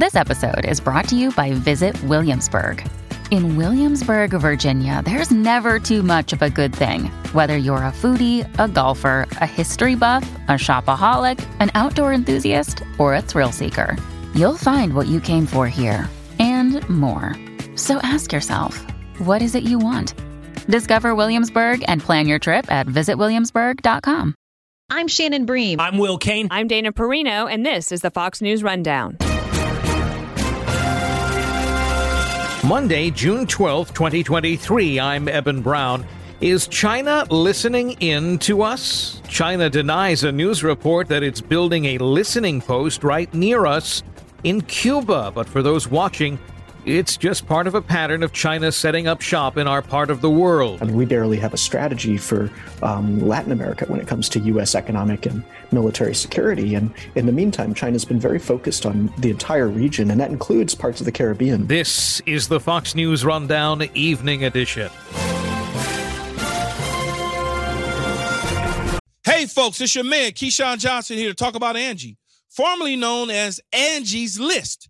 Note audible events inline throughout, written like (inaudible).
This episode is brought to you by Visit Williamsburg. In Williamsburg, Virginia, there's never too much of a good thing. Whether you're a foodie, a golfer, a history buff, a shopaholic, an outdoor enthusiast, or a thrill seeker, you'll find what you came for here and more. So ask yourself, what is it you want? Discover Williamsburg and plan your trip at visitwilliamsburg.com. I'm Shannon Bream. I'm Will Cain. I'm Dana Perino, and this is the Fox News Rundown. Monday, June 12th, 2023. I'm Eben Brown. Is China listening in to us? China denies a news report that it's building a listening post right near us in Cuba. But for those watching, it's just part of a pattern of China setting up shop in our part of the world. I mean, we barely have a strategy for um, Latin America when it comes to U.S. economic and military security. And in the meantime, China's been very focused on the entire region, and that includes parts of the Caribbean. This is the Fox News Rundown Evening Edition. Hey, folks, it's your man, Keyshawn Johnson, here to talk about Angie, formerly known as Angie's List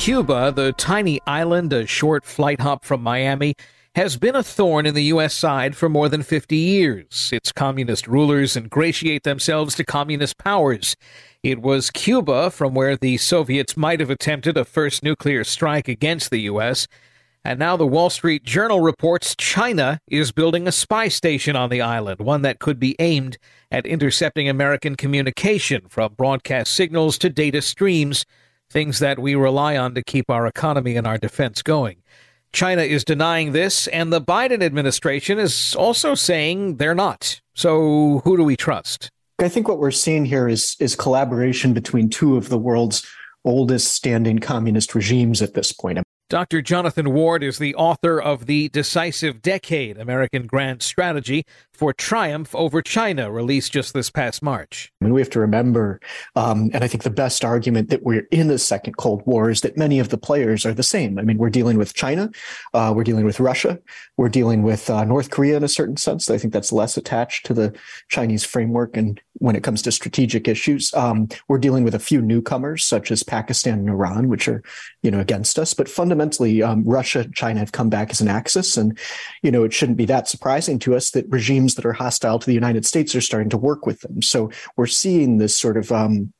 Cuba, the tiny island a short flight hop from Miami, has been a thorn in the U.S. side for more than 50 years. Its communist rulers ingratiate themselves to communist powers. It was Cuba from where the Soviets might have attempted a first nuclear strike against the U.S. And now the Wall Street Journal reports China is building a spy station on the island, one that could be aimed at intercepting American communication from broadcast signals to data streams things that we rely on to keep our economy and our defense going. China is denying this, and the Biden administration is also saying they're not. So, who do we trust? I think what we're seeing here is is collaboration between two of the world's oldest standing communist regimes at this point. Dr. Jonathan Ward is the author of The Decisive Decade American Grand Strategy for Triumph over China, released just this past March. I mean, we have to remember, um, and I think the best argument that we're in the second Cold War is that many of the players are the same. I mean, we're dealing with China, uh, we're dealing with Russia, we're dealing with uh, North Korea in a certain sense. I think that's less attached to the Chinese framework. And when it comes to strategic issues, um, we're dealing with a few newcomers, such as Pakistan and Iran, which are, you know, against us. But fundamentally, um, Russia and China have come back as an axis. And, you know, it shouldn't be that surprising to us that regimes that are hostile to the United States are starting to work with them. So we're seeing this sort of um,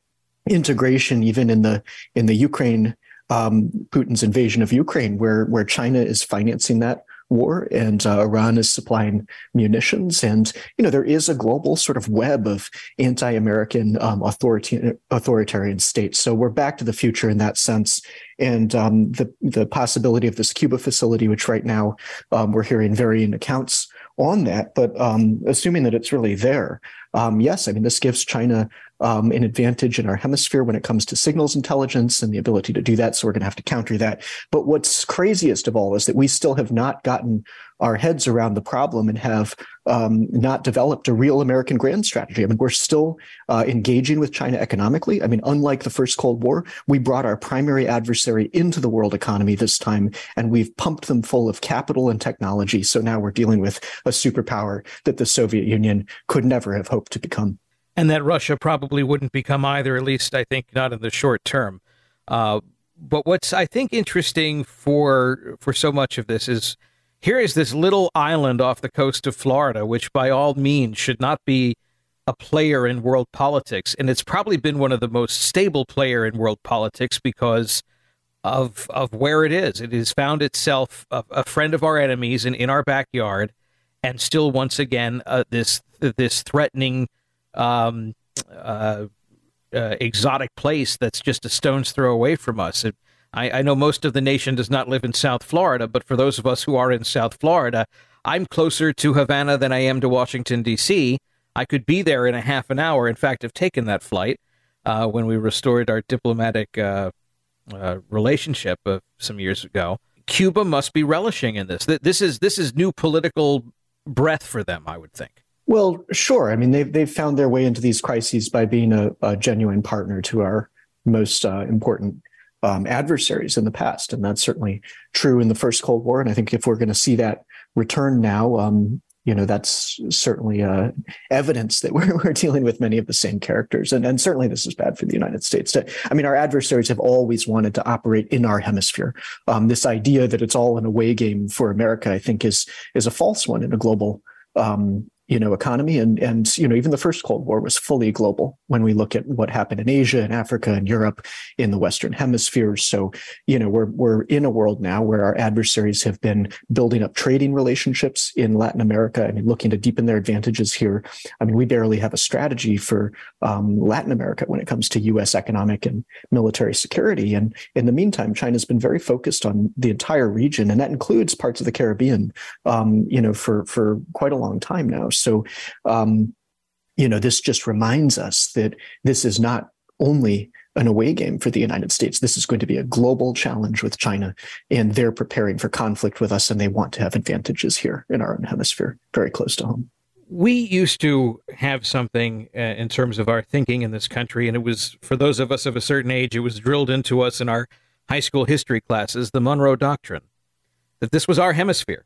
integration even in the in the Ukraine um, Putin's invasion of Ukraine, where where China is financing that war and uh, Iran is supplying munitions. And, you know, there is a global sort of web of anti-American um, authoritarian, authoritarian states. So we're back to the future in that sense. And um, the, the possibility of this Cuba facility, which right now um, we're hearing varying accounts on that, but um, assuming that it's really there, um, yes, I mean, this gives China um, an advantage in our hemisphere when it comes to signals intelligence and the ability to do that. So we're going to have to counter that. But what's craziest of all is that we still have not gotten our heads around the problem and have um, not developed a real American grand strategy. I mean, we're still uh, engaging with China economically. I mean, unlike the first Cold War, we brought our primary adversary into the world economy this time, and we've pumped them full of capital and technology. So now we're dealing with a superpower that the Soviet Union could never have hoped to become. And that Russia probably wouldn't become either, at least I think not in the short term. Uh, but what's I think interesting for for so much of this is here is this little island off the coast of Florida, which by all means should not be a player in world politics, and it's probably been one of the most stable player in world politics because of of where it is. It has found itself a, a friend of our enemies and in our backyard, and still once again uh, this this threatening um, uh, uh, exotic place that's just a stone's throw away from us. It, I, I know most of the nation does not live in South Florida, but for those of us who are in South Florida, I'm closer to Havana than I am to Washington, D.C. I could be there in a half an hour. In fact, I've taken that flight uh, when we restored our diplomatic uh, uh, relationship some years ago. Cuba must be relishing in this. This is this is new political breath for them, I would think. Well, sure. I mean, they've they've found their way into these crises by being a, a genuine partner to our most uh, important um, adversaries in the past, and that's certainly true in the first Cold War. And I think if we're going to see that return now, um, you know, that's certainly uh, evidence that (laughs) we're, we're dealing with many of the same characters, and and certainly this is bad for the United States. I mean, our adversaries have always wanted to operate in our hemisphere. Um, this idea that it's all an away game for America, I think, is is a false one in a global um, you know economy. And and you know even the first cold war was fully global when we look at what happened in asia and africa and europe in the western hemisphere. So you know we're we're in a world now where our adversaries have been building up trading relationships in latin america and looking to deepen their advantages here. I mean we barely have a strategy for um, latin america when it comes to us economic and military security. And in the meantime china's been very focused on the entire region and that includes parts of the caribbean um, you know for for quite a long time now so, um, you know, this just reminds us that this is not only an away game for the United States. This is going to be a global challenge with China, and they're preparing for conflict with us, and they want to have advantages here in our own hemisphere, very close to home. We used to have something uh, in terms of our thinking in this country, and it was for those of us of a certain age, it was drilled into us in our high school history classes, the Monroe Doctrine, that this was our hemisphere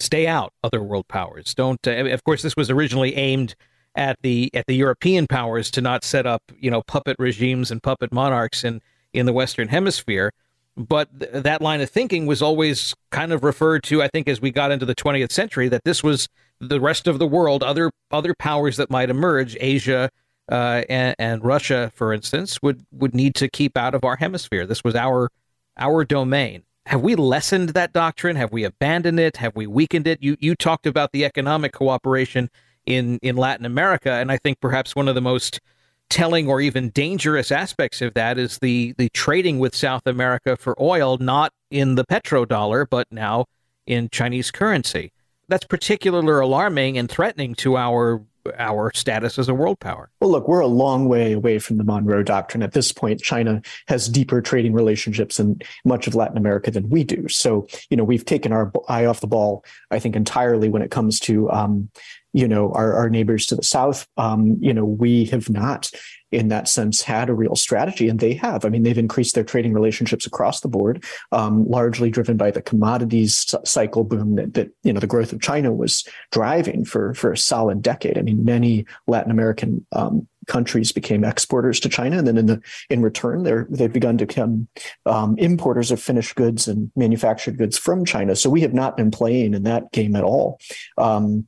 stay out, other world powers. Don't. Uh, of course, this was originally aimed at the at the European powers to not set up you know puppet regimes and puppet monarchs in in the Western Hemisphere. But th- that line of thinking was always kind of referred to, I think, as we got into the 20th century, that this was the rest of the world, other other powers that might emerge, Asia uh, and, and Russia, for instance, would would need to keep out of our hemisphere. This was our our domain have we lessened that doctrine? Have we abandoned it? Have we weakened it? You you talked about the economic cooperation in in Latin America, and I think perhaps one of the most telling or even dangerous aspects of that is the the trading with South America for oil, not in the petrodollar, but now in Chinese currency. That's particularly alarming and threatening to our our status as a world power. Well, look, we're a long way away from the Monroe Doctrine. At this point, China has deeper trading relationships in much of Latin America than we do. So, you know, we've taken our eye off the ball, I think, entirely when it comes to, um, you know, our, our neighbors to the south. Um, you know, we have not in that sense had a real strategy and they have i mean they've increased their trading relationships across the board um, largely driven by the commodities cycle boom that, that you know the growth of china was driving for for a solid decade i mean many latin american um, countries became exporters to China, and then in the in return, they're they've begun to become um, importers of finished goods and manufactured goods from China. So we have not been playing in that game at all. Um,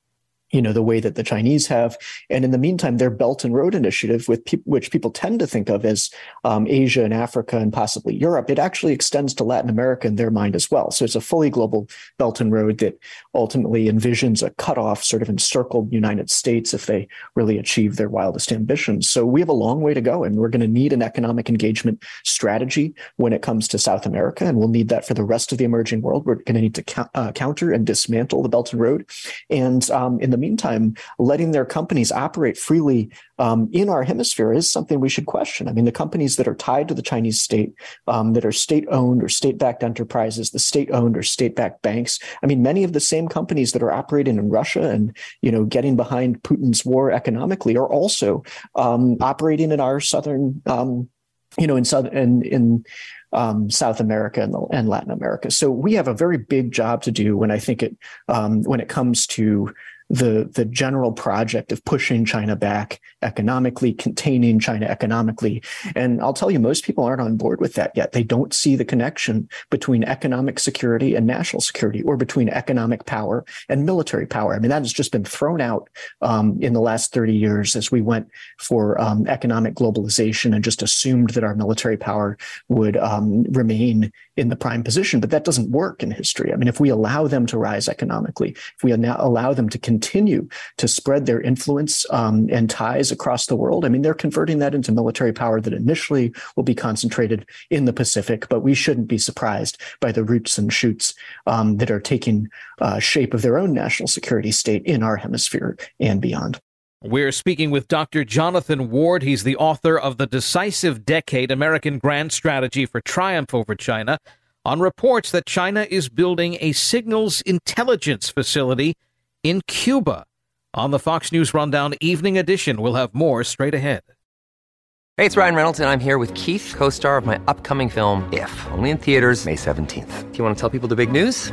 you know the way that the Chinese have, and in the meantime, their Belt and Road Initiative, with pe- which people tend to think of as um, Asia and Africa and possibly Europe, it actually extends to Latin America in their mind as well. So it's a fully global Belt and Road that ultimately envisions a cutoff, sort of encircled United States if they really achieve their wildest ambitions. So we have a long way to go, and we're going to need an economic engagement strategy when it comes to South America, and we'll need that for the rest of the emerging world. We're going to need to uh, counter and dismantle the Belt and Road, and um, in the meantime, letting their companies operate freely um, in our hemisphere is something we should question. I mean, the companies that are tied to the Chinese state, um, that are state owned or state backed enterprises, the state owned or state backed banks. I mean, many of the same companies that are operating in Russia and you know getting behind Putin's war economically are also um, operating in our southern, um, you know, in southern in, in um, South America and, and, Latin America. So we have a very big job to do when I think it um, when it comes to the the general project of pushing China back economically, containing China economically. And I'll tell you, most people aren't on board with that yet. They don't see the connection between economic security and national security, or between economic power and military power. I mean, that has just been thrown out um, in the last 30 years as we went for um, economic globalization and just assumed that our military power would um, remain in the prime position. But that doesn't work in history. I mean, if we allow them to rise economically, if we allow them to continue to spread their influence um, and ties across the world. I mean, they're converting that into military power that initially will be concentrated in the Pacific, but we shouldn't be surprised by the roots and shoots um, that are taking uh, shape of their own national security state in our hemisphere and beyond. We're speaking with Dr. Jonathan Ward. He's the author of The Decisive Decade American Grand Strategy for Triumph over China on reports that China is building a signals intelligence facility in Cuba. On the Fox News Rundown Evening Edition, we'll have more straight ahead. Hey, it's Ryan Reynolds, and I'm here with Keith, co star of my upcoming film, If, only in theaters, May 17th. Do you want to tell people the big news?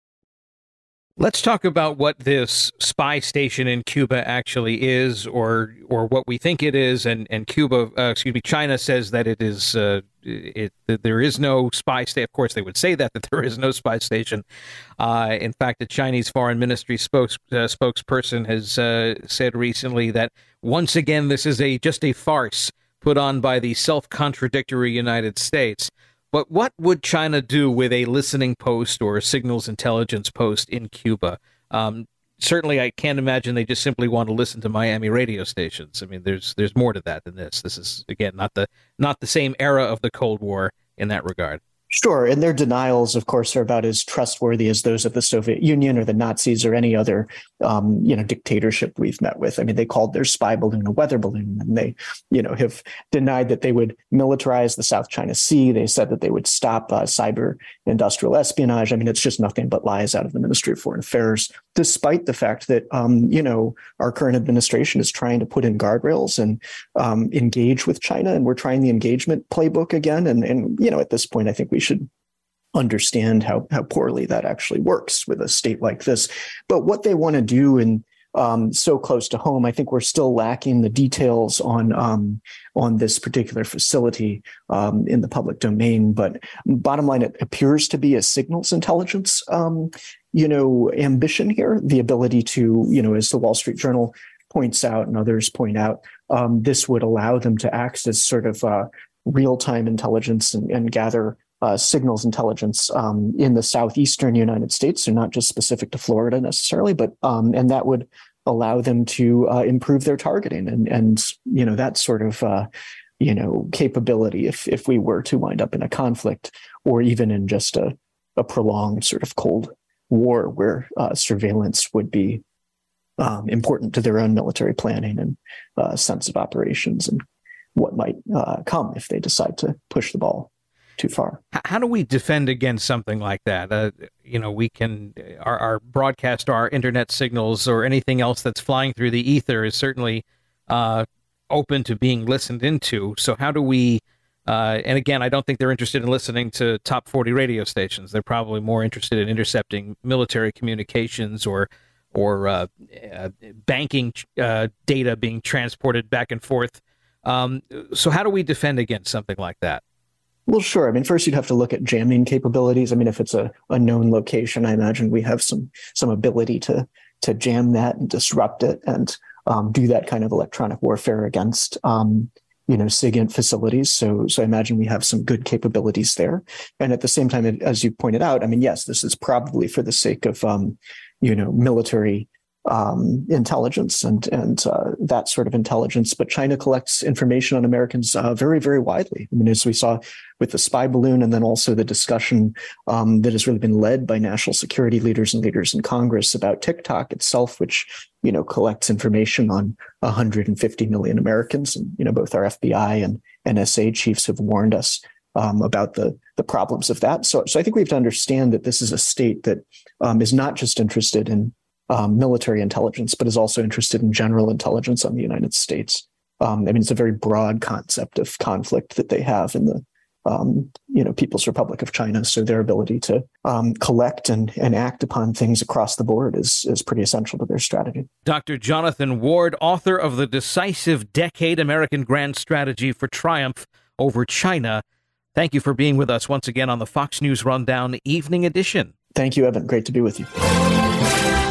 Let's talk about what this spy station in Cuba actually is, or or what we think it is. And and Cuba, uh, excuse me, China says that it is. Uh, it there is no spy station. Of course, they would say that (laughs) that there is no spy station. Uh, in fact, the Chinese Foreign Ministry spokes, uh, spokesperson has uh, said recently that once again this is a just a farce put on by the self-contradictory United States. But what would China do with a listening post or a signals intelligence post in Cuba? Um, certainly, I can't imagine they just simply want to listen to Miami radio stations. I mean, there's there's more to that than this. This is again not the not the same era of the Cold War in that regard. Sure. And their denials, of course, are about as trustworthy as those of the Soviet Union or the Nazis or any other, um, you know, dictatorship we've met with. I mean, they called their spy balloon a weather balloon, and they, you know, have denied that they would militarize the South China Sea. They said that they would stop uh, cyber industrial espionage. I mean, it's just nothing but lies out of the Ministry of Foreign Affairs, despite the fact that, um, you know, our current administration is trying to put in guardrails and um, engage with China, and we're trying the engagement playbook again. And, and you know, at this point, I think we should understand how how poorly that actually works with a state like this. But what they want to do in um, so close to home, I think we're still lacking the details on um, on this particular facility um, in the public domain. But bottom line, it appears to be a signals intelligence, um, you know, ambition here. The ability to, you know, as the Wall Street Journal points out and others point out, um, this would allow them to act as sort of uh, real time intelligence and, and gather uh, signals intelligence um, in the southeastern United States. They're not just specific to Florida necessarily, but um, and that would allow them to uh, improve their targeting and and you know that sort of uh, you know capability if if we were to wind up in a conflict or even in just a a prolonged sort of cold war where uh, surveillance would be um, important to their own military planning and uh, sense of operations and what might uh, come if they decide to push the ball too far. How do we defend against something like that? Uh, you know, we can our, our, broadcast, our internet signals, or anything else that's flying through the ether is certainly uh, open to being listened into. So how do we? Uh, and again, I don't think they're interested in listening to top 40 radio stations. They're probably more interested in intercepting military communications or or uh, uh, banking uh, data being transported back and forth. Um, so how do we defend against something like that? Well, sure. I mean, first you'd have to look at jamming capabilities. I mean, if it's a, a known location, I imagine we have some some ability to to jam that and disrupt it and um, do that kind of electronic warfare against um, you know, SIGINT facilities. So, so I imagine we have some good capabilities there. And at the same time, as you pointed out, I mean, yes, this is probably for the sake of, um, you know, military um, intelligence and and uh, that sort of intelligence. But China collects information on Americans uh, very very widely. I mean, as we saw with the spy balloon, and then also the discussion um, that has really been led by national security leaders and leaders in Congress about TikTok itself, which you know collects information on 150 million Americans, and you know both our FBI and NSA chiefs have warned us um, about the the problems of that. So, so I think we have to understand that this is a state that um, is not just interested in um, military intelligence, but is also interested in general intelligence on the United States. Um, I mean, it's a very broad concept of conflict that they have in the um, you know People's Republic of China. So their ability to um, collect and, and act upon things across the board is is pretty essential to their strategy. Dr. Jonathan Ward, author of the decisive decade American Grand Strategy for Triumph over China. Thank you for being with us once again on the Fox News Rundown Evening Edition. Thank you, Evan. Great to be with you.